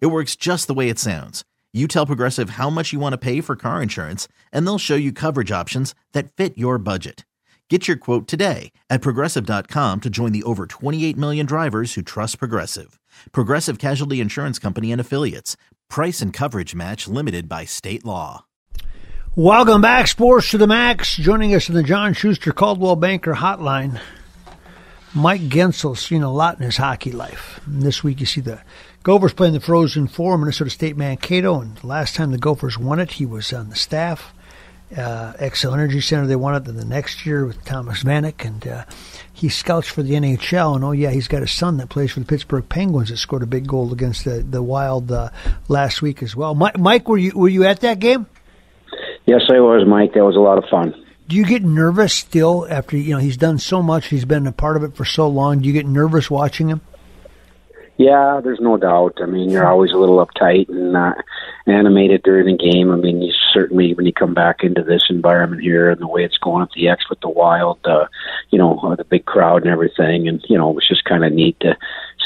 It works just the way it sounds. You tell Progressive how much you want to pay for car insurance, and they'll show you coverage options that fit your budget. Get your quote today at progressive.com to join the over 28 million drivers who trust Progressive. Progressive Casualty Insurance Company and Affiliates. Price and coverage match limited by state law. Welcome back, Sports to the Max. Joining us in the John Schuster Coldwell Banker Hotline, Mike Guentzel's seen a lot in his hockey life. And this week, you see the Gophers playing the Frozen Four, Minnesota State Mankato, and the last time the Gophers won it, he was on the staff uh, Xcel Energy Center. They won it then the next year with Thomas Vanek, and uh, he scouts for the NHL. And oh yeah, he's got a son that plays for the Pittsburgh Penguins that scored a big goal against the the Wild uh, last week as well. Mike, Mike, were you were you at that game? Yes, I was, Mike. That was a lot of fun. Do you get nervous still after you know he's done so much? He's been a part of it for so long. Do you get nervous watching him? Yeah, there's no doubt. I mean, you're always a little uptight and not animated during the game. I mean, you certainly when you come back into this environment here and the way it's going at the X with the Wild, uh, you know, uh, the big crowd and everything, and you know, it was just kind of neat to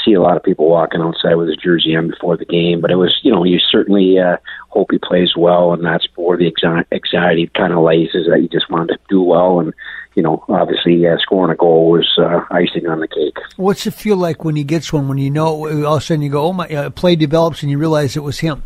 see a lot of people walking outside with his jersey on before the game. But it was, you know, you certainly uh, hope he plays well, and that's where the anxiety kind of lays is that you just want to do well and you know, obviously uh, scoring a goal was uh, icing on the cake. What's it feel like when he gets one? When you know, all of a sudden you go, "Oh my!" Uh, play develops, and you realize it was him.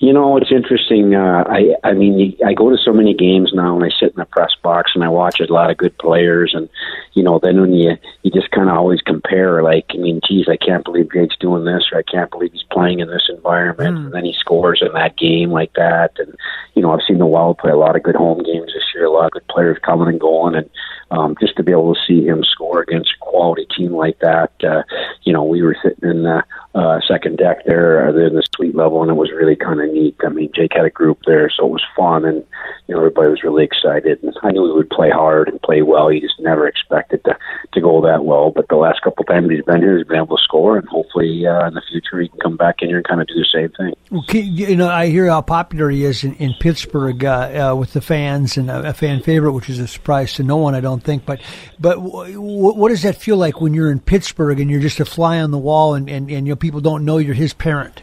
You know, it's interesting. Uh, I I mean, I go to so many games now, and I sit in the press box and I watch a lot of good players, and you know, then when you you just kind of always compare, like, I mean, geez, I can't believe Jake's doing this, or I can't believe he's playing in this environment, mm. and then he scores in that game like that, and you know, I've seen the Wild play a lot of good home games this year, a lot of good players coming and going, and um, just to be able to see him score against a quality team like that, uh, you know, we were sitting in the uh, second deck there, uh, in the suite level, and it was really kind of neat. I mean, Jake had a group there, so it was fun, and you know, everybody was really excited. And I knew he would play hard and play well. He just never expected to to go that well, but the last couple of times he's been here, he's been able to score, and hopefully uh, in the future he can come back in here and kind of do the same thing. Okay, you know, I hear how popular he is in, in Pittsburgh uh, uh, with the fans and a, a fan favorite, which is a surprise to no one, I don't think. But but w- w- what does that feel like when you're in Pittsburgh and you're just a fly on the wall, and and, and you know people don't know you're his parent?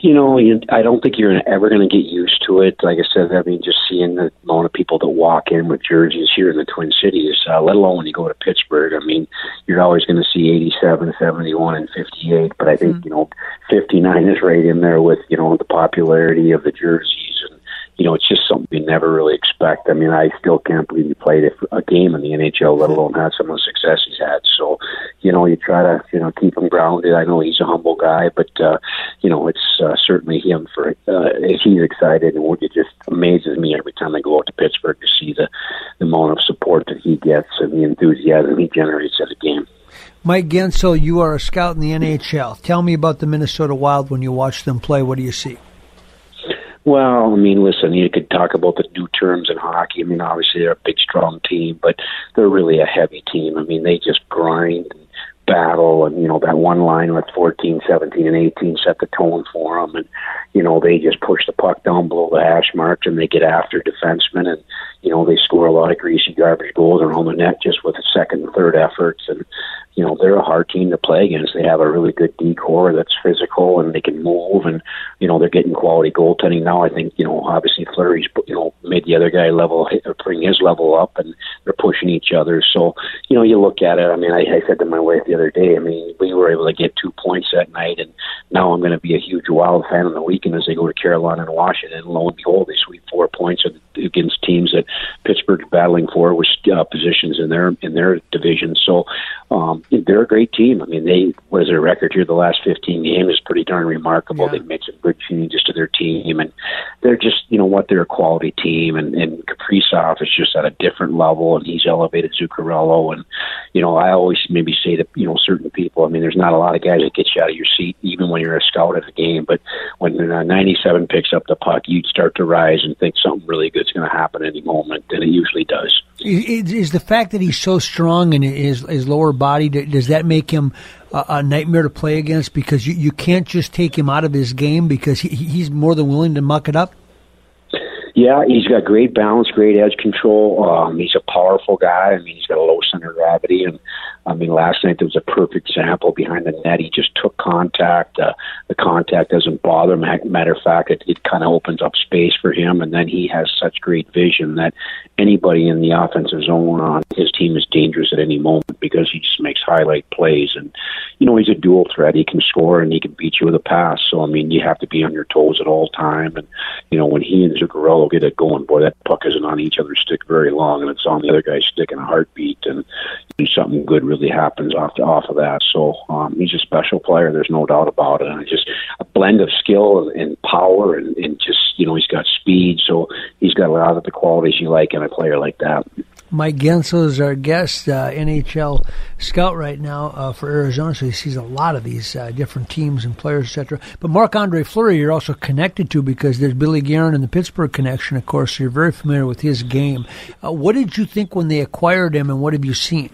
You know, I don't think you're ever going to get used to it. Like I said, I mean, just seeing the amount of people that walk in with jerseys here in the Twin Cities, uh, let alone when you go to Pittsburgh. I mean, you're always going to see 87, 71, and 58. But I think, mm-hmm. you know, 59 is right in there with, you know, the popularity of the jerseys and you know, it's just something you never really expect. I mean, I still can't believe he played a game in the NHL, let alone had some of the success he's had. So, you know, you try to, you know, keep him grounded. I know he's a humble guy, but, uh, you know, it's uh, certainly him for, uh, he's excited and it just amazes me every time I go out to Pittsburgh to see the, the amount of support that he gets and the enthusiasm he generates at a game. Mike Guentzel, you are a scout in the NHL. Tell me about the Minnesota Wild when you watch them play. What do you see? Well, I mean, listen, you could talk about the new terms in hockey. I mean, obviously they're a big, strong team, but they're really a heavy team. I mean, they just grind and battle, and you know that one line with 14, 17, and 18 set the tone for them, and you know they just push the puck down below the hash marks, and they get after defensemen, and you know they score a lot of greasy garbage goals around the net just with the second and third efforts, and you know they're a hard team to play against. They have a really good D corps that's physical and they can move, and you know they're getting quality goaltending now. I think you know obviously Fleury's you know made the other guy level bring his level up, and they're pushing each other. So you know you look at it. I mean, I, I said to my wife the other day. I mean, we were able to get two points that night, and now I'm going to be a huge Wild fan on the weekend as they go to Carolina and Washington. And lo and behold, they sweep four points against teams that Pittsburgh's battling for with uh, positions in their in their division. So um, they're a great team. I mean, they what is their record here? The last 15 games is pretty darn remarkable. Yeah. They've made some big changes to their team, and they're just you what they're a quality team, and and Kaprizov is just at a different level, and he's elevated Zuccarello, and you know I always maybe say to you know certain people, I mean there's not a lot of guys that get you out of your seat even when you're a scout at a game, but when uh, 97 picks up the puck, you'd start to rise and think something really good's going to happen any moment, and it usually does. Is, is the fact that he's so strong in his his lower body does that make him a, a nightmare to play against because you, you can't just take him out of his game because he, he's more than willing to muck it up? Yeah, he's got great balance, great edge control. Um, he's a powerful guy. I mean, he's got a low center of gravity, and I mean, last night there was a perfect example behind the net. He just took contact. Uh, the contact doesn't bother him. Matter of fact, it, it kind of opens up space for him, and then he has such great vision that anybody in the offensive zone on his team is dangerous at any moment because he just makes highlight plays. And you know, he's a dual threat. He can score and he can beat you with a pass. So I mean, you have to be on your toes at all time. And you know, when he and Zuccarello get it going, boy, that puck isn't on each other's stick very long, and it's on the other guy's stick in a heartbeat, and, and something good really happens off off of that. So um, he's a special player. There's no doubt about it. And just a blend of skill and, power, and, and just you know, he's got speed. So he's got a lot of the qualities you like in a player like that. Mike Guentzel is our guest, uh, NHL scout right now uh, for Arizona, so he sees a lot of these uh, different teams and players, etc. But Marc Andre Fleury, you're also connected to because there's Billy Guerin and the Pittsburgh connection, of course. So you're very familiar with his game. Uh, what did you think when they acquired him, and what have you seen?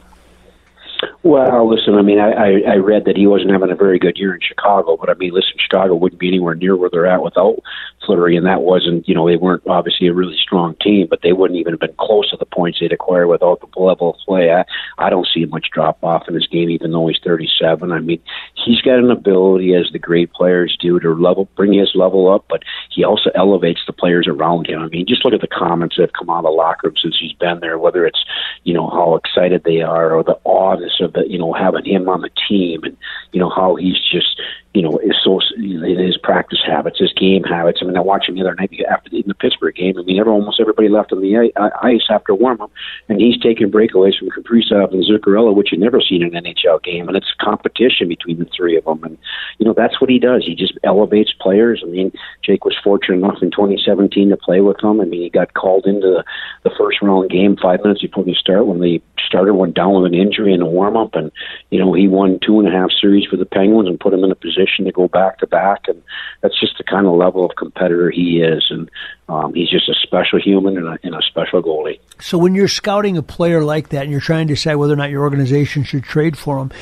Well, listen, I mean, I, I, I read that he wasn't having a very good year in Chicago, but I mean, listen, Chicago wouldn't be anywhere near where they're at without Fleury, and that wasn't, you know, they weren't obviously a really strong team, but they wouldn't even have been close to the points they'd acquire without the level of play. I, I don't see much drop off in his game, even though he's 37. I mean, he's got an ability, as the great players do, to level, bring his level up, but he also elevates the players around him. I mean, just look at the comments that have come out of the locker room since he's been there, whether it's, you know, how excited they are or the awness of the, you know, having him on the team and, you know, how he's just, you know, is so his practice habits, his game habits. I mean, I watched him the other night after the, in the Pittsburgh game. I mean, every, almost everybody left on the uh, ice after warm up, and he's taking breakaways from Kaprizov and Zuccarello, which you never seen in an NHL game, and it's competition between the three of them. And you know, that's what he does. He just elevates players. I mean, Jake was fortunate enough in 2017 to play with them. I mean, he got called into the, the first round game five minutes before the start when the starter went down with an injury in the warm up, and you know, he won two and a half series for the Penguins and put him in a position position to go back to back, and that's just the kind of level of competitor he is, and um, he's just a special human and a, and a special goalie. So when you're scouting a player like that, and you're trying to decide whether or not your organization should trade for him,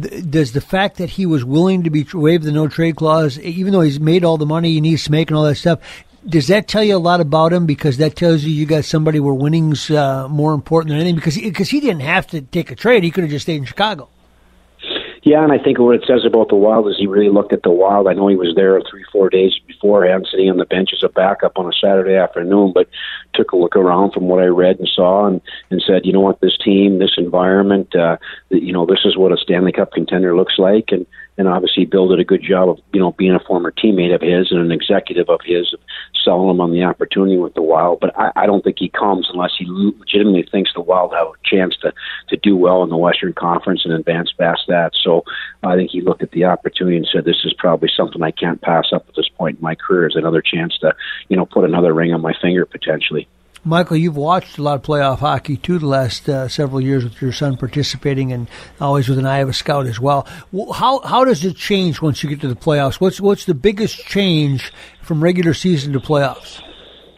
th- does the fact that he was willing to be waive the no trade clause, even though he's made all the money he needs to make and all that stuff, does that tell you a lot about him? Because that tells you you got somebody where winning's uh, more important than anything. Because he, because he didn't have to take a trade; he could have just stayed in Chicago. Yeah, and I think what it says about the Wild is he really looked at the Wild. I know he was there three, four days beforehand, sitting on the bench as a backup on a Saturday afternoon, but took a look around from what I read and saw, and and said, you know what, this team, this environment, uh, you know, this is what a Stanley Cup contender looks like, and and obviously Bill did a good job of you know being a former teammate of his and an executive of his, selling him on the opportunity with the Wild. But I, I don't think he comes unless he legitimately thinks the Wild have a chance to to do well in the Western Conference and advance past that. So I think he looked at the opportunity and said, "This is probably something I can't pass up at this point in my career. Is another chance to you know put another ring on my finger potentially." Michael, you've watched a lot of playoff hockey too the last uh, several years with your son participating and always with an eye of a scout as well. How how does it change once you get to the playoffs? What's what's the biggest change from regular season to playoffs?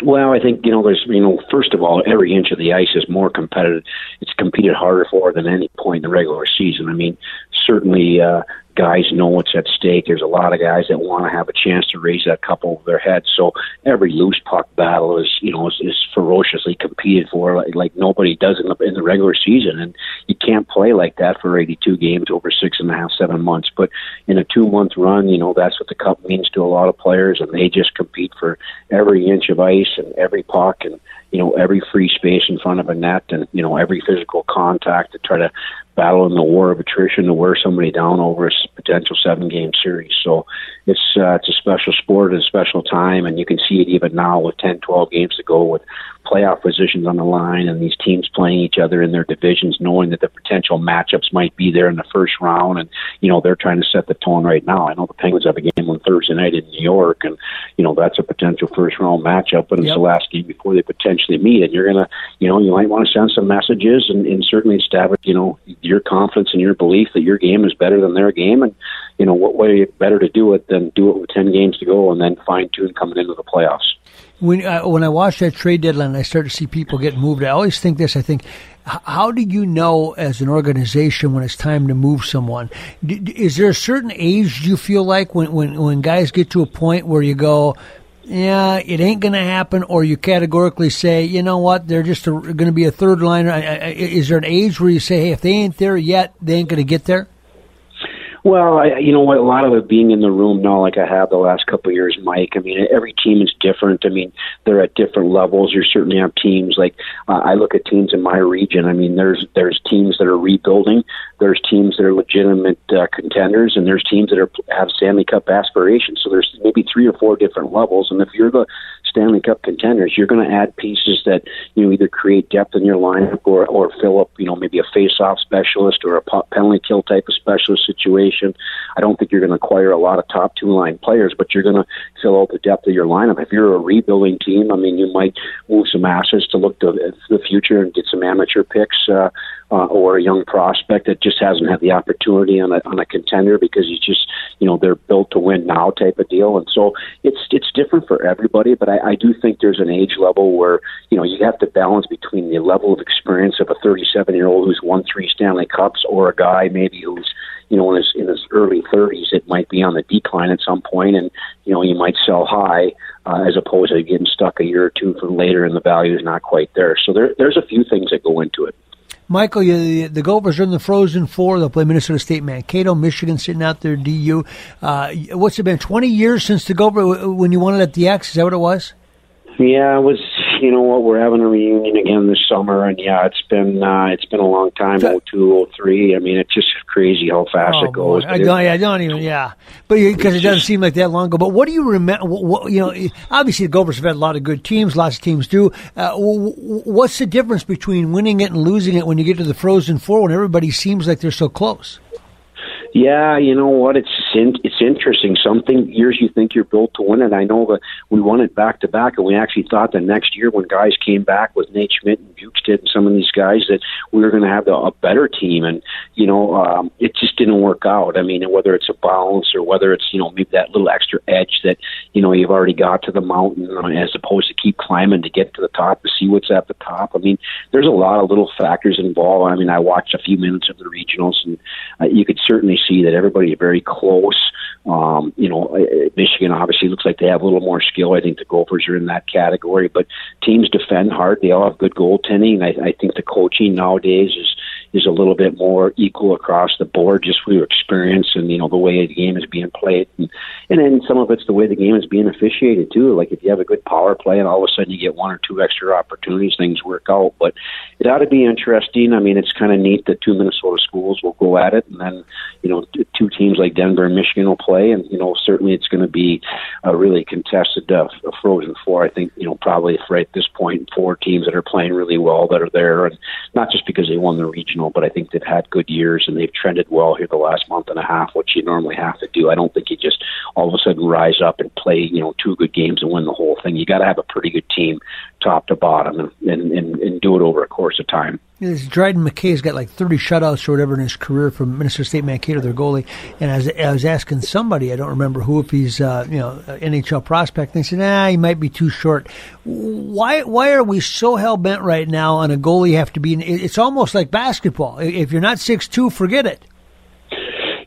Well, I think you know there's you know first of all every inch of the ice is more competitive. It's competed harder for than any point in the regular season. I mean, certainly uh, guys know what's at stake. There's a lot of guys that want to have a chance to raise that cup over their heads. So every loose puck battle is, you know, is, is ferociously competed for, like, like nobody does in the in the regular season. And you can't play like that for 82 games over six and a half, seven months. But in a two month run, you know, that's what the cup means to a lot of players, and they just compete for every inch of ice and every puck and you know every free space in front of a net and you know every physical contact to try to battle in the war of attrition to wear somebody down over a potential seven game series. So it's uh, it's a special sport, a special time, and you can see it even now with 10, 12 games to go with playoff positions on the line, and these teams playing each other in their divisions, knowing that the potential matchups might be there in the first round, and you know they're trying to set the tone right now. I know the Penguins have a game on Thursday night in New York, and you know that's a potential first round matchup, but it's yep. the last game before they potentially meet, and you're gonna, you know, you might want to send some messages and, and certainly establish, you know, your confidence and your belief that your game is better than their game, and you know what way better to do it than do it with ten games to go and then fine tune coming into the playoffs when uh, when I watch that trade deadline, I start to see people get moved. I always think this. I think, how do you know as an organization when it's time to move someone? is there a certain age you feel like when when when guys get to a point where you go? Yeah, it ain't going to happen, or you categorically say, you know what, they're just going to be a third liner. Is there an age where you say, hey, if they ain't there yet, they ain't going to get there? Well, I, you know what? A lot of it being in the room now, like I have the last couple of years, Mike. I mean, every team is different. I mean, they're at different levels. You certainly have teams like uh, I look at teams in my region. I mean, there's there's teams that are rebuilding. There's teams that are legitimate uh, contenders, and there's teams that are have Stanley Cup aspirations. So there's maybe three or four different levels. And if you're the Stanley Cup contenders, you're going to add pieces that you know either create depth in your lineup or or fill up you know maybe a face-off specialist or a penalty kill type of specialist situation. I don't think you're going to acquire a lot of top two line players, but you're going to fill out the depth of your lineup. If you're a rebuilding team, I mean, you might move some assets to look to the future and get some amateur picks. Uh, uh, or a young prospect that just hasn't had the opportunity on a on a contender because he's just you know they're built to win now type of deal, and so it's it's different for everybody. But I, I do think there's an age level where you know you have to balance between the level of experience of a 37 year old who's won three Stanley Cups or a guy maybe who's you know, in his in his early 30s, it might be on the decline at some point, and you know, he might sell high uh, as opposed to getting stuck a year or two from later, and the value is not quite there. So there, there's a few things that go into it. Michael, you, the Gophers are in the Frozen Four. They'll play Minnesota State, Mankato, Michigan, sitting out there. DU. Uh, what's it been? Twenty years since the Gophers when you won it at the X. Is that what it was? Yeah, it was. You know what? We're having a reunion again this summer, and yeah, it's been uh, it's been a long time. Oh two, oh three. I mean, it's just crazy how fast oh, it goes. I don't, I don't even. Yeah, but because it doesn't seem like that long ago. But what do you remember? What, you know, obviously the Gophers have had a lot of good teams. Lots of teams do. Uh, what's the difference between winning it and losing it when you get to the Frozen Four when everybody seems like they're so close? Yeah, you know what? It's it's interesting. Something years you think you're built to win it. I know that we won it back to back, and we actually thought that next year when guys came back with Nate Schmidt and Bjugstad and some of these guys that we were going to have the, a better team, and you know um, it just didn't work out. I mean, whether it's a balance or whether it's you know maybe that little extra edge that you know you've already got to the mountain uh, as opposed to keep climbing to get to the top to see what's at the top. I mean, there's a lot of little factors involved. I mean, I watched a few minutes of the regionals, and uh, you could certainly see that everybody very close. Um, you know, uh, Michigan obviously looks like they have a little more skill. I think the Gophers are in that category, but teams defend hard. They all have good goaltending. I, I think the coaching nowadays is is a little bit more equal across the board, just through experience and you know the way the game is being played, and, and then some of it's the way the game is being officiated too. Like if you have a good power play and all of a sudden you get one or two extra opportunities, things work out. But it ought to be interesting. I mean, it's kind of neat that two Minnesota schools will go at it, and then you know two teams like Denver and Michigan will play, and you know certainly it's going to be a really contested uh, Frozen Four. I think you know probably right at this point four teams that are playing really well that are there, and not just because they won the but I think they've had good years and they've trended well here the last month and a half, which you normally have to do. I don't think you just all of a sudden rise up and play you know two good games and win the whole thing. You got to have a pretty good team top to bottom and, and, and, do it over a course of time. This Dryden McKay's got like 30 shutouts or whatever in his career from Minnesota State Mankato, their goalie. And I was, I was asking somebody, I don't remember who, if he's uh, you know NHL prospect. And they said, nah, he might be too short. Why why are we so hell bent right now on a goalie have to be? It's almost like basketball. If you're not six two, forget it.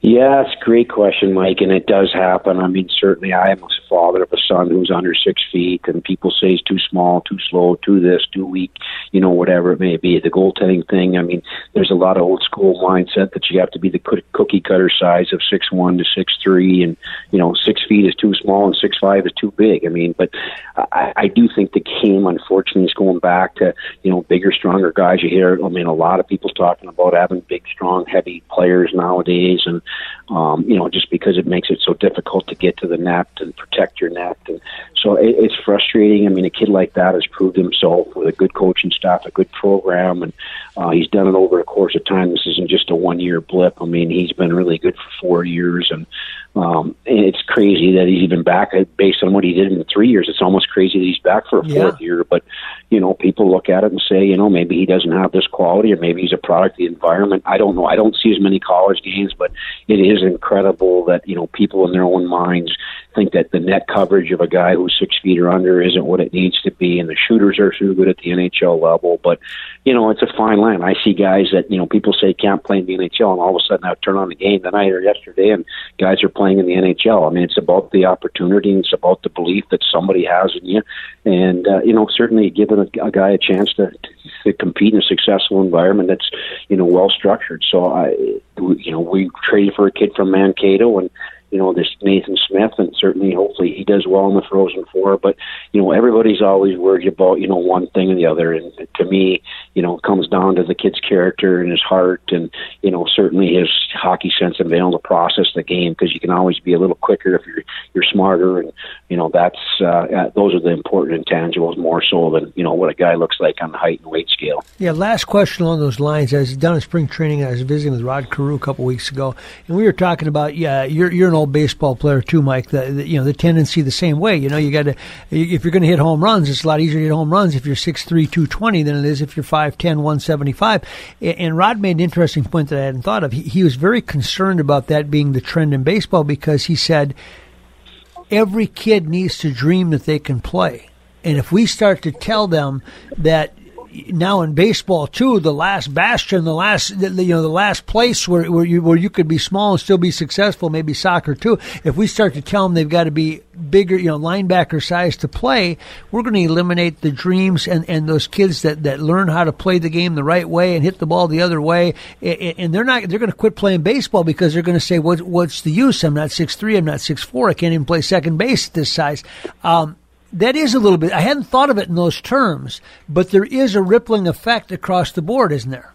A great question, Mike, and it does happen. I mean, certainly I am a father of a son who's under six feet, and people say he's too small, too slow, too this, too weak, you know, whatever it may be. The goaltending thing, I mean, there's a lot of old school mindset that you have to be the cookie cutter size of six one to six three, and you know, six feet is too small and six five is too big. I mean, but I, I do think the game, unfortunately, is going back to you know bigger, stronger guys. You hear, I mean, a lot of people talking about having big, strong, heavy players nowadays, and um, you know, just because it makes it so difficult to get to the net and protect your net. And so it, it's frustrating. I mean, a kid like that has proved himself with a good coaching staff, a good program, and uh, he's done it over a course of time. This isn't just a one year blip. I mean, he's been really good for four years, and um, and it's crazy that he's even back uh, based on what he did in the three years. It's almost crazy that he's back for a fourth Yeah. year. But you know, people look at it and say, you know, maybe he doesn't have this quality, or maybe he's a product of the environment. I don't know. I don't see as many college games, but it is incredible that you know people in their own minds think that the net coverage of a guy who's six feet or under isn't what it needs to be, and the shooters are so good at the NHL level. But you know, it's a fine line. I see guys that you know people say can't play in the NHL, and all of a sudden I turn on the game tonight or yesterday, and guys are playing in the NHL. I mean, it's about the opportunity, and it's about the belief that somebody has in you, and uh, you know, certainly giving a, a guy a chance to, to, to compete in a successful environment that's you know well structured. So I, you know, we traded for a kid from Mankato, and you know, this Nathan Smith, and certainly, hopefully, he does well in the Frozen Four. But you know, everybody's always worried about you know one thing or the other, and to me, you know, it comes down to the kid's character and his heart, and you know, certainly his hockey sense and being able to process the game because you can always be a little quicker if you're you're smarter, and you know, that's uh, uh, those are the important intangibles more so than you know what a guy looks like on the height and weight scale. Yeah, last question along those lines. I was down at spring training I was visiting with Rod Carew a couple weeks ago, and we were talking about yeah, you're you're an old baseball player too, Mike. The, the you know the tendency the same way. You know, you got to if you're going to hit home runs, it's a lot easier to hit home runs if you're six three two twenty than it is if you're five ten one seventy five. And Rod made an interesting point that I hadn't thought of. He, he was very concerned about that being the trend in baseball because he said every kid needs to dream that they can play. And if we start to tell them that now in baseball too, the last bastion, the last you know the last place where where you where you could be small and still be successful, maybe soccer too. If we start to tell them they've got to be bigger, you know, linebacker size to play, we're going to eliminate the dreams and and those kids that that learn how to play the game the right way and hit the ball the other way, and and they're not they're going to quit playing baseball because they're going to say what what's the use? I'm not six three, I'm not six four, I can't even play second base at this size. Um, that is a little bit. I hadn't thought of it in those terms, but there is a rippling effect across the board, isn't there?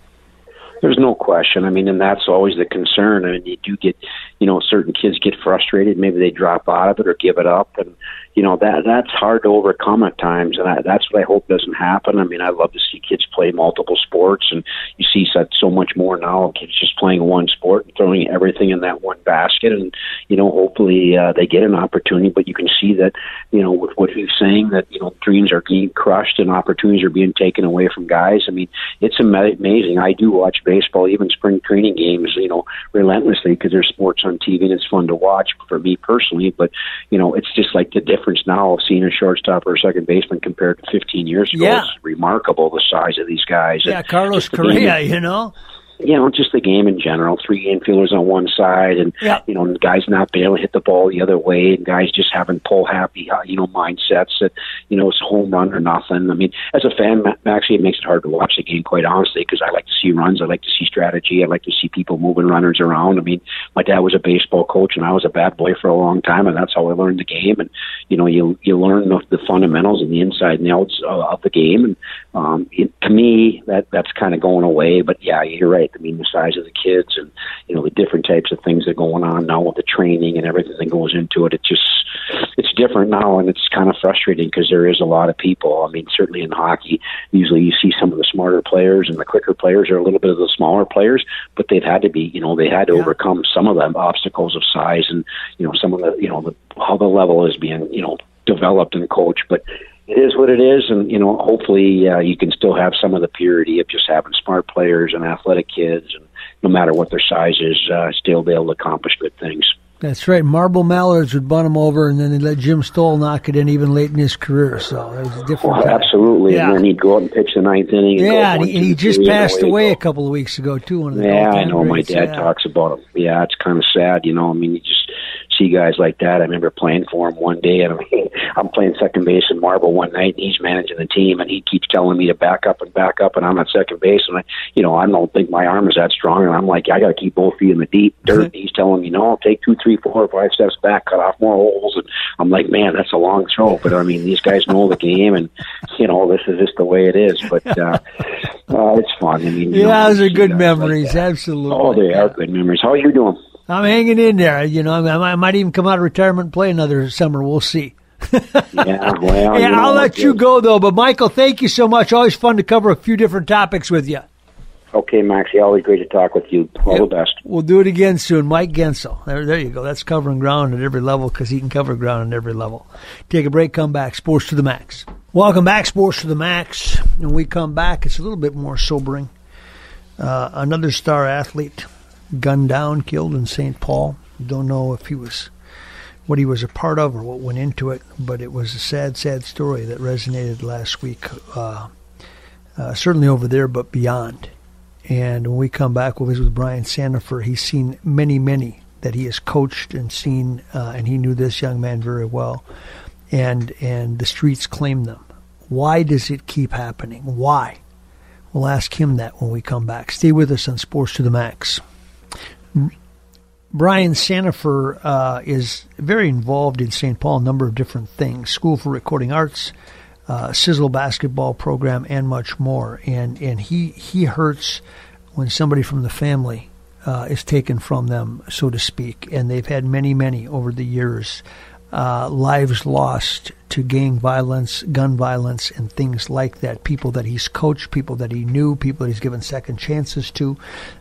There's no question. I mean, and that's always the concern. I mean, you do get, you know, certain kids get frustrated. Maybe they drop out of it or give it up, and you know that that's hard to overcome at times. And I, that's what I hope doesn't happen. I mean, I love to see kids play multiple sports, and you see such so much more now. Kids just playing one sport and throwing everything in that one basket, and you know, hopefully uh, they get an opportunity. But you can see that, you know, with what he's saying, that you know, dreams are being crushed and opportunities are being taken away from guys. I mean, it's amazing. I do watch baseball, even spring training games, you know, relentlessly because there's sports on TV and it's fun to watch for me personally. But you know, it's just like the difference now of seeing a shortstop or a second baseman compared to 15 years ago. Yeah. It's remarkable the size of these guys. Yeah, And Carlos Correa, you know. you know, just the game in general. Three infielders on one side, and you know, the guys not being able to hit the ball the other way, and guys just having pull happy, uh, you know, mindsets that you know it's home run or nothing. I mean, as a fan, actually, it makes it hard to watch the game, quite honestly, because I like to see runs, I like to see strategy, I like to see people moving runners around. I mean, my dad was a baseball coach, and I was a bad boy for a long time, and that's how I learned the game. And you know, you you learn the, the fundamentals and the inside and outs uh, of the game. And um, it, to me, that that's kind of going away. But yeah, you're right. I mean, the size of the kids and you know the different types of things that are going on now with the training and everything that goes into it. It just it's different now, and it's kind of frustrating because there is a lot of people. I mean, certainly in hockey, usually you see some of the smarter players and the quicker players are a little bit of the smaller players, but they've had to be, you know, they had to Yeah. overcome some of the obstacles of size and you know some of the, you know, the, how the level is being, you know, developed and coached, but. It is what it is, and you know, hopefully, uh, you can still have some of the purity of just having smart players and athletic kids, and no matter what their size is, uh, still be able to accomplish good things. That's right. Marble Mallards would bunt him over, and then they let Jim Stoll knock it in even late in his career. So it was a different. Well, time. absolutely. Yeah. And then he'd go out and pitch the ninth inning. And go Yeah, and one, he, he just passed away away a couple of weeks ago too. One of the Yeah, I know. My dad yeah. talks about it. Yeah, it's kind of sad, you know. I mean, you just see guys like that. I remember playing for him one day, and I mean, I'm playing second base in Marble one night, and he's managing the team, and he keeps telling me to back up and back up, and I'm at second base, and I, you know, I don't think my arm is that strong, and I'm like, I got to keep both feet in the deep dirt. and he's telling me, no, take two, three, four, five steps back, cut off more holes, and I'm like, man, that's a long throw, but I mean, these guys know the game, and you know, this is just the way it is. But uh, uh, it's fun. I mean, you know, Yeah, those are good guys like memories. Absolutely. Oh, they are good memories. How are you doing? I'm hanging in there. You know, I might even come out of retirement and play another summer. We'll see. yeah, well, yeah, I'll let you go though. But Michael, thank you so much. Always fun to cover a few different topics with you. Okay, Maxie, always great to talk with you. All the best. We'll do it again soon. Mike Guentzel. There, there you go. That's covering ground at every level because he can cover ground at every level. Take a break, come back. Sports to the max. Welcome back, Sports to the Max. When we come back, it's a little bit more sobering. Uh, another star athlete gunned down, killed in St. Paul. Don't know if he was what he was a part of or what went into it, but it was a sad, sad story that resonated last week. Uh, uh, certainly over there, but beyond. And when we come back, we'll visit with Brian Sandifer. He's seen many, many that he has coached and seen, uh, and he knew this young man very well. And and the streets claim them. Why does it keep happening? Why? We'll ask him that when we come back. Stay with us on Sports to the Max. Brian Sandifer uh, is very involved in St. Paul, a number of different things School for Recording Arts, uh, Sizzle basketball program, and much more. And, and he, he hurts when somebody from the family uh, is taken from them, so to speak. And they've had many, many over the years. Uh, lives lost to gang violence, gun violence, and things like that. People that he's coached, people that he knew, people that he's given second chances to.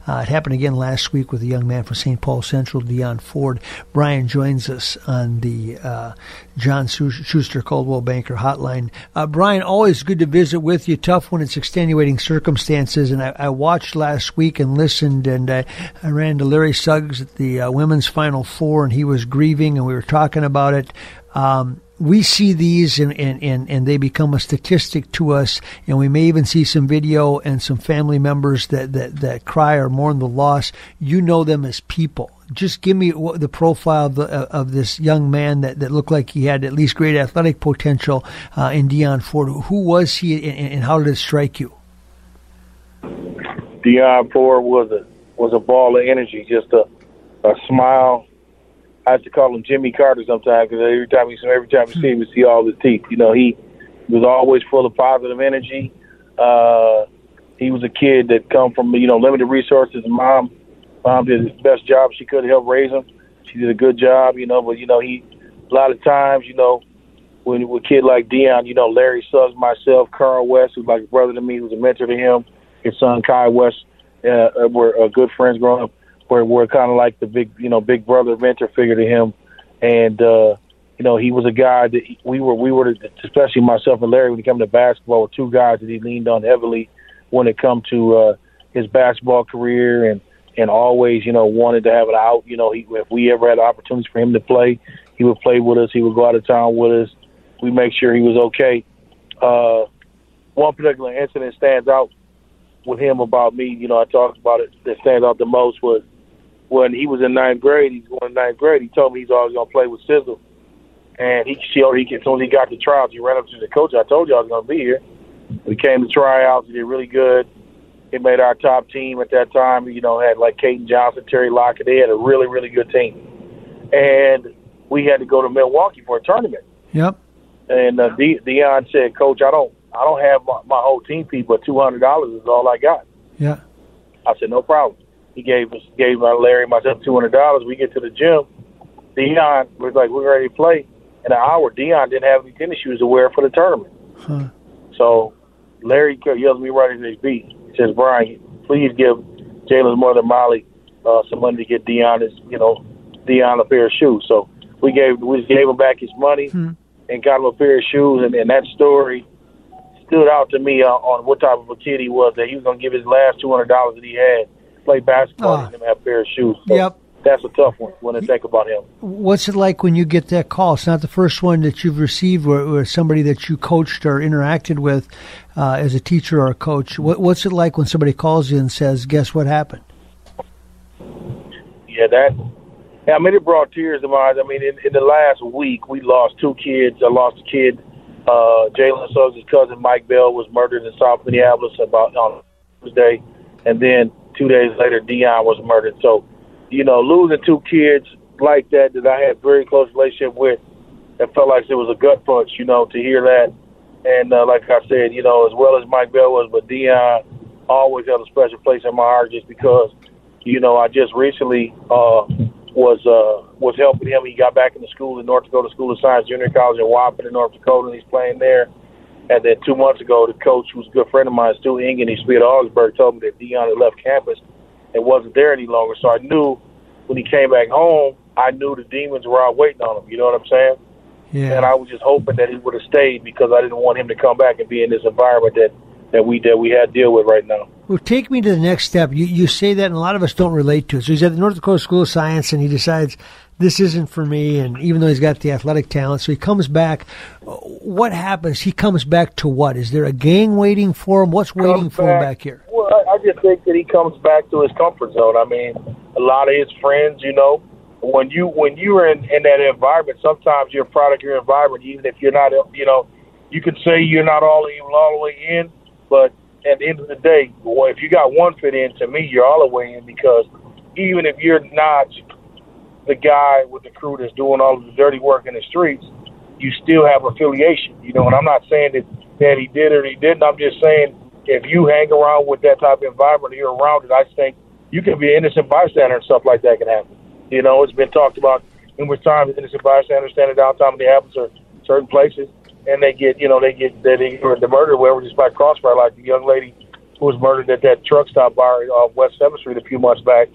Uh, it happened again last week with a young man from St. Paul Central, Dion Ford. Brian joins us on the uh, John Schuster Coldwell Banker Hotline. Uh, Brian, always good to visit with you. Tough when it's extenuating circumstances. And I, I watched last week and listened, and I, I ran to Larry Suggs at the uh, women's Final Four, and he was grieving, and we were talking about it. Um, we see these and, and, and, and they become a statistic to us, and we may even see some video and some family members that, that, that cry or mourn the loss. You know them as people. Just give me the profile of, the, of this young man that, that looked like he had at least great athletic potential uh, in Dion Ford. Who was he, and, and how did it strike you? Dion Ford was a was a ball of energy, just a a smile. I have to call him Jimmy Carter sometimes because every time see every time you see him, you see all his teeth. You know, he was always full of positive energy. Uh, he was a kid that come from you know limited resources. Mom, mom did the best job she could to help raise him. She did a good job, you know. But you know, he a lot of times, you know, when with a kid like Dion, you know, Larry Suggs, myself, Carl West, who's like a brother to me, who's a mentor to him. His son Kai West, uh, were uh, good friends growing up. Were were kind of like the big, you know, big brother mentor figure to him, and uh, you know, he was a guy that we were we were especially myself and Larry when it came to basketball, were two guys that he leaned on heavily when it come to uh, his basketball career and and always, you know, wanted to have it out. You know, he, if we ever had opportunities for him to play, he would play with us. He would go out of town with us. We make sure he was okay. Uh, one particular incident stands out with him about me. You know, I talked about it. That stands out the most was when he was in ninth grade. He's going to ninth grade. He told me he's always going to play with Sizzle, and he showed he as soon as he got the tryouts, he ran up to the coach. I told you I was going to be here. We came to tryouts. He did really good. He made our top team at that time. You know, had like Caden Johnson, Terry Lockett. They had a really, really good team. And we had to go to Milwaukee for a tournament. Yep. And uh, De- Dion said, "Coach, I don't, I don't have my, my whole team fee, but two hundred dollars is all I got." Yeah. I said, "No problem." He gave us, gave uh, Larry and myself two hundred dollars. We get to the gym. Dion was like, "We're ready to play." In an hour, Dion didn't have any tennis shoes to wear for the tournament. Huh. So Larry yells at me right in his beat. He says, Brian, please give Jalen's mother Molly uh, some money to get Dion his, you know, Dion a pair of shoes. So we gave we gave him back his money Hmm. and got him a pair of shoes. And, and that story stood out to me uh, on what type of a kid he was. That he was going to give his last two hundred dollars that he had play basketball Ah. and him have a pair of shoes. So Yep. That's a tough one when I think about him. What's it like when you get that call? It's not the first one that you've received where, where somebody that you coached or interacted with uh, as a teacher or a coach. What, what's it like when somebody calls you and says, "Guess what happened"? Yeah, that. Yeah, I mean, it brought tears to my eyes. I mean, in, in the last week, we lost two kids. I lost a kid, uh, Jalen Suggs' cousin Mike Bell was murdered in South Minneapolis about on Tuesday, and then two days later, Dion was murdered. So, you know, losing two kids like that that I had very close relationship with, it felt like it was a gut punch. You know, to hear that, and uh, like I said, you know, as well as Mike Bell was, but Dion always held a special place in my heart just because you know, I just recently uh, was uh, was helping him. He got back into school in North Dakota School of Science Junior College in Wahpeton in North Dakota, and he's playing there. And then two months ago, the coach, who's a good friend of mine, Stu Ingen, he's at Augsburg, told me that Dion had left campus and wasn't there any longer. So I knew when he came back home, I knew the demons were out waiting on him. You know what I'm saying? Yeah. And I was just hoping that he would have stayed because I didn't want him to come back and be in this environment that that we that we had to deal with right now. Well, take me to the next step. You you say that, and a lot of us don't relate to it. So he's at the North Dakota School of Science, and he decides this isn't for me. And even though he's got the athletic talent, so he comes back. What happens? He comes back to what? Is there a gang waiting for him? What's waiting Comes for him back here? Well, I, I just think that he comes back to his comfort zone. I mean, a lot of his friends, you know, when you when you're in in that environment, sometimes you're a product of your environment. Even if you're not, you know, you can say you're not all even all the way in, but at the end of the day, well, if you got one fit in, to me, you're all the way in because even if you're not the guy with the crew that's doing all of the dirty work in the streets, you still have affiliation. You know, and I'm not saying that that he did or he didn't. I'm just saying if you hang around with that type of environment, you're around it. I think you can be an innocent bystander and stuff like that can happen. You know, it's been talked about numerous times. Innocent bystanders standing downtown when they happen to certain places, and they get, you know, they get they or the murder, wherever, just by crossfire, like the young lady who was murdered at that truck stop bar off uh, West Seventh Street a few months back.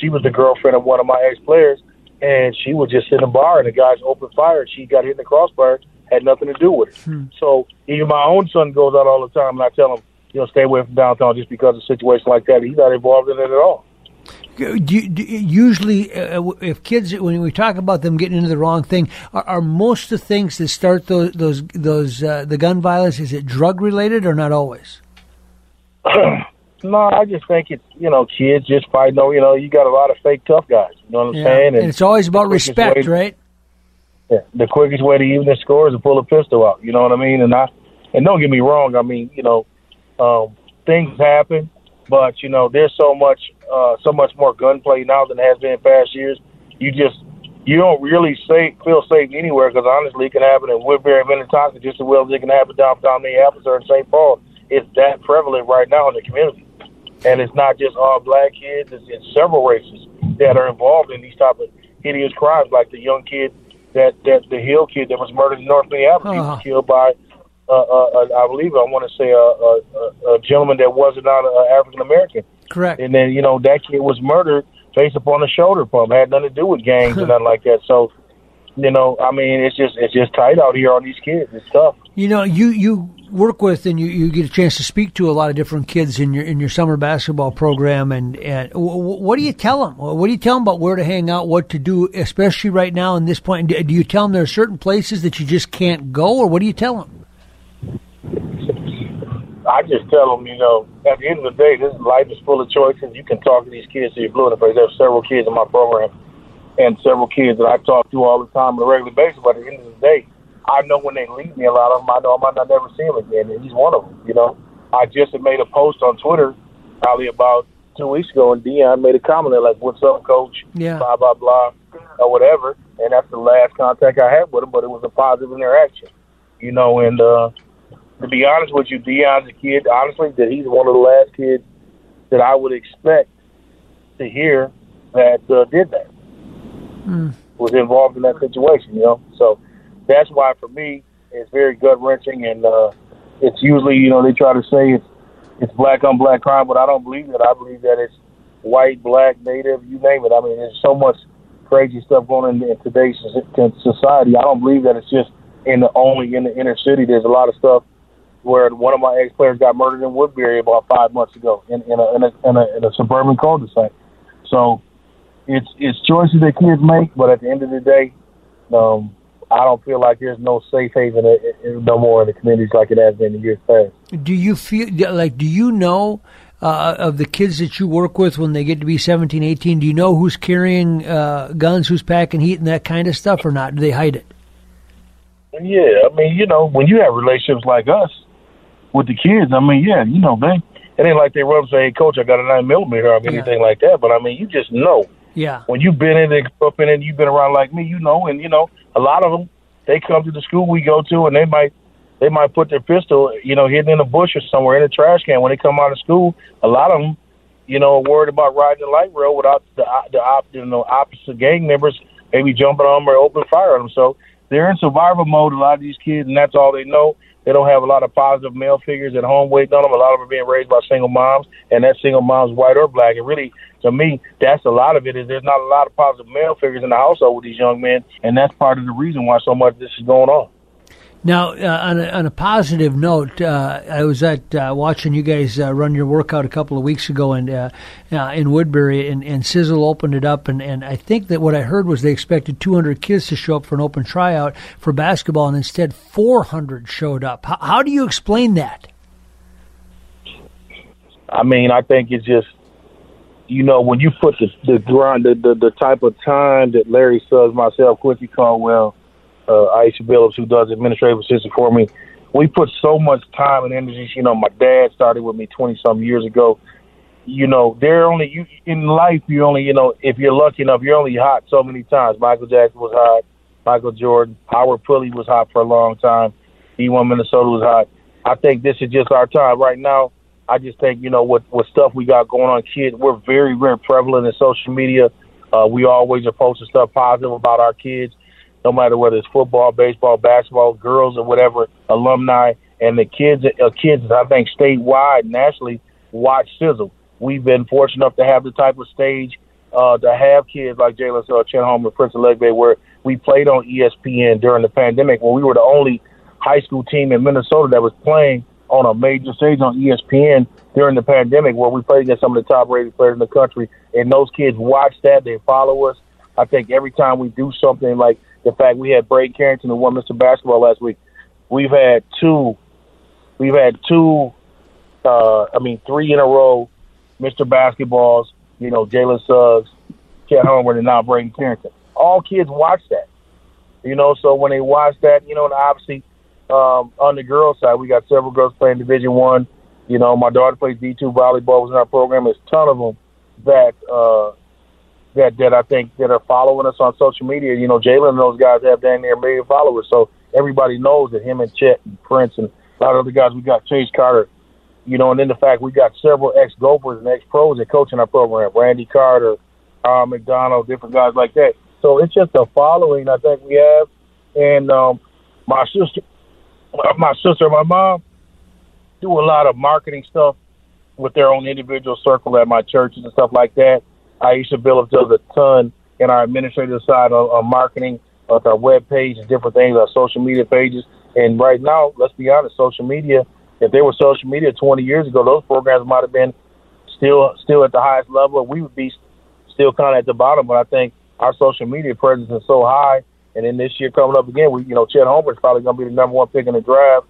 She was the girlfriend of one of my ex players, and she was just in the bar, and the guys opened fire, and she got hit in the crossbar. Had nothing to do with it. So even my own son goes out all the time, and I tell him, you know, stay away from downtown just because of a situation like that. He's not involved in it at all. Do you, do you- usually, uh, if kids, when we talk about them getting into the wrong thing, are, are most of the things that start those those those uh, the gun violence is it drug related or not always? No, I just think it's you know kids just fighting. over You know, you got a lot of fake tough guys. You know what I'm Yeah. saying? And it's always about respect, way- right? Yeah, the quickest way to even the score is to pull a pistol out. You know what I mean? And I and don't get me wrong. I mean, you know, um, things happen, but you know, there's so much uh, so much more gunplay now than has been in past years. You just you don't really safe, feel safe anywhere because honestly, it can happen in Woodbury, Minnetonka, just as well as it can happen downtown Minneapolis or in St. Paul. It's that prevalent right now in the community, and it's not just all black kids. It's, it's several races that are involved in these type of hideous crimes, like the young kid that that the Hill kid that was murdered in North Minneapolis. Uh-huh. was killed by, uh, uh, uh, I believe, I want to say a, a, a, a gentleman that wasn't not uh, African American. Correct. And then you know that kid was murdered based upon a shoulder pump. Had nothing to do with gangs or nothing like that. So, you know, I mean, it's just it's just tight out here on these kids. It's tough. You know, you you work with and you, you get a chance to speak to a lot of different kids in your in your summer basketball program. And and wh- wh- what do you tell them? What do you tell them about where to hang out, what to do, especially right now in this point? Do you tell them there are certain places that you just can't go, or what do you tell them? I just tell them, you know, at the end of the day, this life is full of choices. You can talk to these kids you're blue in the face. There's several kids in my program and several kids that I talk to all the time on a regular basis. But at the end of the day, I know when they leave me, a lot of them, I know I might not never see them again. And he's one of them, you know. I just had made a post on Twitter probably about two weeks ago, and Dion made a comment like, what's up, coach? Yeah. Blah, blah, blah, or whatever. And that's the last contact I had with him, but it was a positive interaction, you know, and, uh, to be honest with you, Dion's a kid, honestly, that he's one of the last kids that I would expect to hear that uh, did that, was involved in that situation, you know. So that's why, for me, it's very gut wrenching, and uh, it's usually, you know, they try to say it's it's black on black crime, but I don't believe that. I believe that it's white, black, native, you name it. I mean, there's so much crazy stuff going in, in today's society. I don't believe that it's just in the only in the inner city. There's a lot of stuff where one of my ex players got murdered in Woodbury about five months ago in, in, a, in, a, in, a, in a suburban cul-de-sac. So it's it's choices that kids make, but at the end of the day, um, I don't feel like there's no safe haven no more in the communities like it has been in years past. Do you feel like? Do you know uh, of the kids that you work with when they get to be 17, 18? Do you know who's carrying uh, guns, who's packing heat, and that kind of stuff, or not? Do they hide it? Yeah, I mean, you know, when you have relationships like us with the kids, I mean, yeah, you know, they it ain't like they run up and say, "Hey, coach, I got a nine millimeter" or anything like that. But I mean, you just know Yeah. when you've been in it, up in it, you've been around like me, you know, and you know, a lot of them they come to the school we go to, and they might they might put their pistol, you know, hidden in a bush or somewhere in a trash can when they come out of school. A lot of them you know, worried about riding the light rail without the the op, you know, opposite gang members maybe jumping on them or open fire on them. So they're in survival mode. A lot of these kids, and that's all they know. They don't have a lot of positive male figures at home waiting on them. A lot of them are being raised by single moms, and that single mom's white or black. And really, to me, that's a lot of it. Is there's not a lot of positive male figures in the household with these young men, and that's part of the reason why so much of this is going on. Now, uh, on, a, on, a, positive note, uh, I was at uh, watching you guys uh, run your workout a couple of weeks ago in uh, uh, in Woodbury, and, and Sizzle opened it up, and, and I think that what I heard was they expected 200 kids to show up for an open tryout for basketball, and instead 400 showed up. How, how do you explain that? I mean, I think it's just you know when you put the the grind, the, the the type of time that Larry Suggs, myself, Quincy Caldwell uh, Aisha Billups, who does administrative assistant for me. We put so much time and energy. You know, my dad started with me 20 some years ago. You know, they're only you in life. You only, you know, if you're lucky enough, you're only hot so many times. Michael Jackson was hot. Michael Jordan, Howard Pulley was hot for a long time. D1 Minnesota was hot. I think this is just our time right now. I just think you know what what stuff we got going on, kids. We're very very prevalent in social media. Uh, we always are posting stuff positive about our kids no matter whether it's football, baseball, basketball, girls or whatever, alumni, and the kids, uh, kids I think statewide, nationally, watch Sizzle. We've been fortunate enough to have the type of stage uh, to have kids like Jalen uh, Chenholm and Prince Aligbe, where we played on ESPN during the pandemic when we were the only high school team in Minnesota that was playing on a major stage on ESPN during the pandemic, where we played against some of the top rated players in the country. And those kids watch that, they follow us. I think every time we do something like the fact we had Braeden Carrington who won Mr. Basketball last week. We've had two, we've had two, uh, I mean three in a row, Mr. Basketballs. You know, Jalen Suggs, Chet Holmgren, and now Braeden Carrington. All kids watch that. You know, so when they watch that, you know, and obviously um, on the girls' side, we got several girls playing Division One. You know, my daughter plays D two volleyball was in our program. There's a ton of them that uh, that that I think that are following us on social media. You know, Jalen and those guys have down there a million followers, so everybody knows that him and Chet and Prince and a lot of other guys. We got Chase Carter, you know, and then the fact we got several ex Gophers and ex pros that coach in our program. Randy Carter, Aaron McDonald, different guys like that. So it's just a following I think we have, and um, my sister, my sister, and my mom do a lot of marketing stuff with their own individual circle at my churches and stuff like that. Aisha Billups does a ton in our administrative side on, marketing, with our web page different things, our social media pages. And right now, let's be honest, social media. If there were social media 20 years ago, those programs might have been still still at the highest level. We would be still kind of at the bottom. But I think our social media presence is so high. And then this year coming up again, we you know Chet is probably going to be the number one pick in the draft.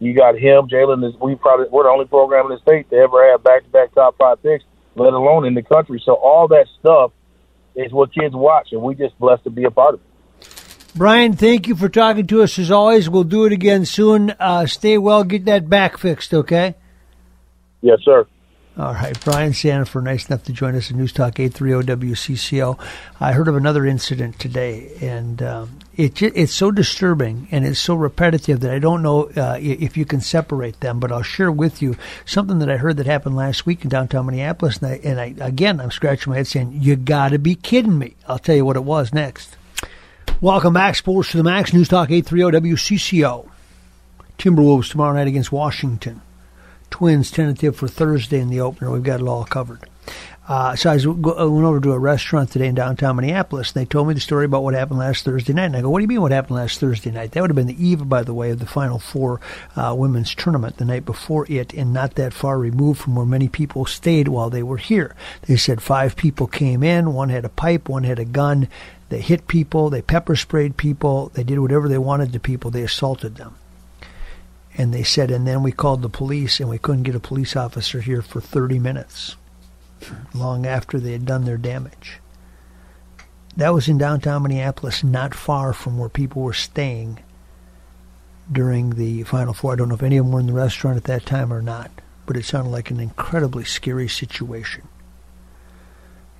You got him, Jalen. Is we probably we're the only program in the state to ever have back to back top five picks let alone in the country. So all that stuff is what kids watch, and we just blessed to be a part of it. Brian, thank you for talking to us as always. We'll do it again soon. Uh, stay well, get that back fixed, okay? Yes, sir. All right, Brian Sandefur, nice enough to join us in News Talk 830 WCCO. I heard of another incident today, and um, it it's so disturbing and it's so repetitive that I don't know uh, if you can separate them. But I'll share with you something that I heard that happened last week in downtown Minneapolis, and I, and I again I'm scratching my head saying, "You got to be kidding me!" I'll tell you what it was next. Welcome back, Sports to the Max, News Talk 830 WCCO. Timberwolves tomorrow night against Washington. Twins tentative for Thursday in the opener. We've got it all covered. Uh, so I, was, I went over to a restaurant today in downtown Minneapolis, and they told me the story about what happened last Thursday night. And I go, "What do you mean? What happened last Thursday night? That would have been the eve, by the way, of the Final Four uh, women's tournament the night before it, and not that far removed from where many people stayed while they were here. They said five people came in. One had a pipe. One had a gun. They hit people. They pepper sprayed people. They did whatever they wanted to people. They assaulted them." And they said, and then we called the police, and we couldn't get a police officer here for 30 minutes, long after they had done their damage. That was in downtown Minneapolis, not far from where people were staying during the Final Four. I don't know if any of them were in the restaurant at that time or not, but it sounded like an incredibly scary situation.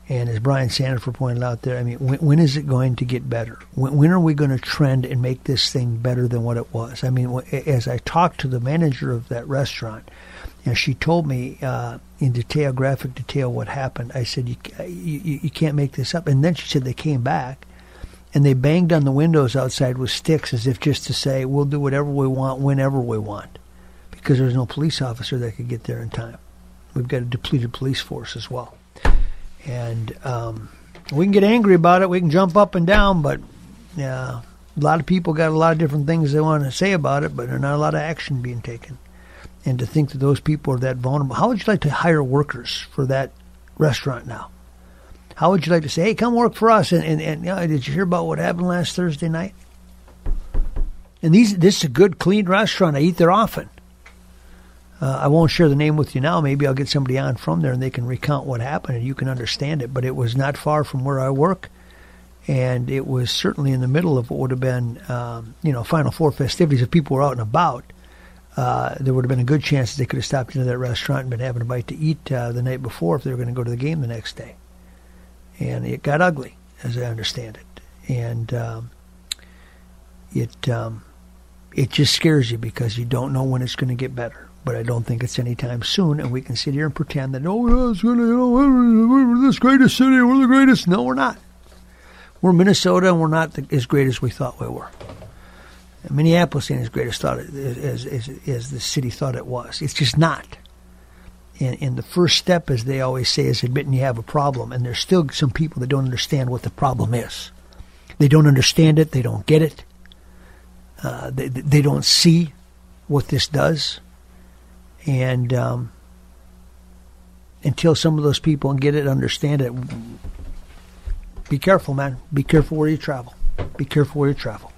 And as Brian Sandefur pointed out there, I mean, when, when is it going to get better? When, when, are we going to trend and make this thing better than what it was? I mean, as I talked to the manager of that restaurant, And she told me uh, in detail, graphic detail, what happened. I said, you, you, you can't make this up. And then she said they came back and they banged on the windows outside with sticks as if just to say, we'll do whatever we want whenever we want because there was no police officer that could get there in time. We've got a depleted police force as well. And um, we can get angry about it. We can jump up and down, but yeah, a lot of people got a lot of different things they want to say about it, but there's not a lot of action being taken. And to think that those people are that vulnerable, how would you like to hire workers for that restaurant now? How would you like to say, hey, come work for us? And, and, and you know, did you hear about what happened last Thursday night? And these, this is a good, clean restaurant. I eat there often. Uh, I won't share the name with you now. Maybe I'll get somebody on from there and they can recount what happened and you can understand it. But it was not far from where I work and it was certainly in the middle of what would have been, um, you know, Final Four festivities. If people were out and about, uh, there would have been a good chance that they could have stopped into that restaurant and been having a bite to eat uh, the night before if they were going to go to the game the next day. And it got ugly, as I understand it, and um, it um, it just scares you because you don't know when it's going to get better. But I don't think it's anytime soon, and we can sit here and pretend that oh, it's to, you know, we're the greatest city, we're the greatest. No, we're not. We're Minnesota, and we're not the, as great as we thought we were. Minneapolis ain't as great as thought as, as, as the city thought it was. It's just not. And, and the first step, as they always say, is admitting you have a problem. And there's still some people that don't understand what the problem is. They don't understand it. They don't get it. Uh, they they don't see what this does. And um, until some of those people and get it, understand it, be careful, man. Be careful where you travel. Be careful where you travel.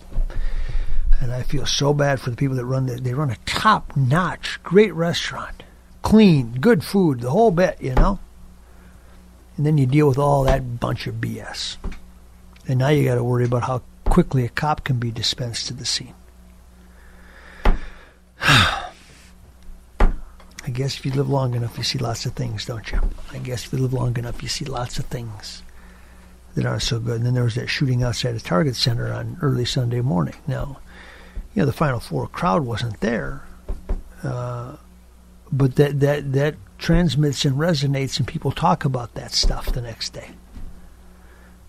And I feel so bad for the people that run the, they run a top notch, great restaurant, clean, good food, the whole bit, you know. And then you deal with all that bunch of BS. And now you got to worry about how quickly a cop can be dispensed to the scene. I guess if you live long enough, you see lots of things, don't you? I guess if you live long enough, you see lots of things that aren't so good. And then there was that shooting outside the Target Center on early Sunday morning. Now, you know, the Final Four crowd wasn't there, uh, but that that that transmits and resonates, and people talk about that stuff the next day.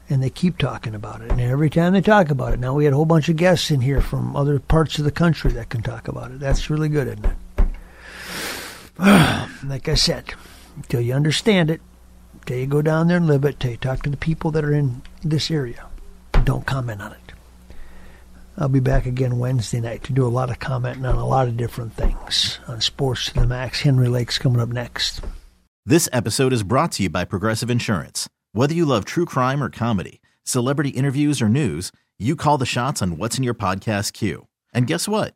And they keep talking about it. And every time they talk about it, now we had a whole bunch of guests in here from other parts of the country that can talk about it. That's really good, isn't it? like I said, until you understand it, till you go down there and live it, till you talk to the people that are in this area, don't comment on it. I'll be back again Wednesday night to do a lot of commenting on a lot of different things on Sports to the Max. Henry Lake's coming up next. This episode is brought to you by Progressive Insurance. Whether you love true crime or comedy, celebrity interviews or news, you call the shots on what's in your podcast queue. And guess what?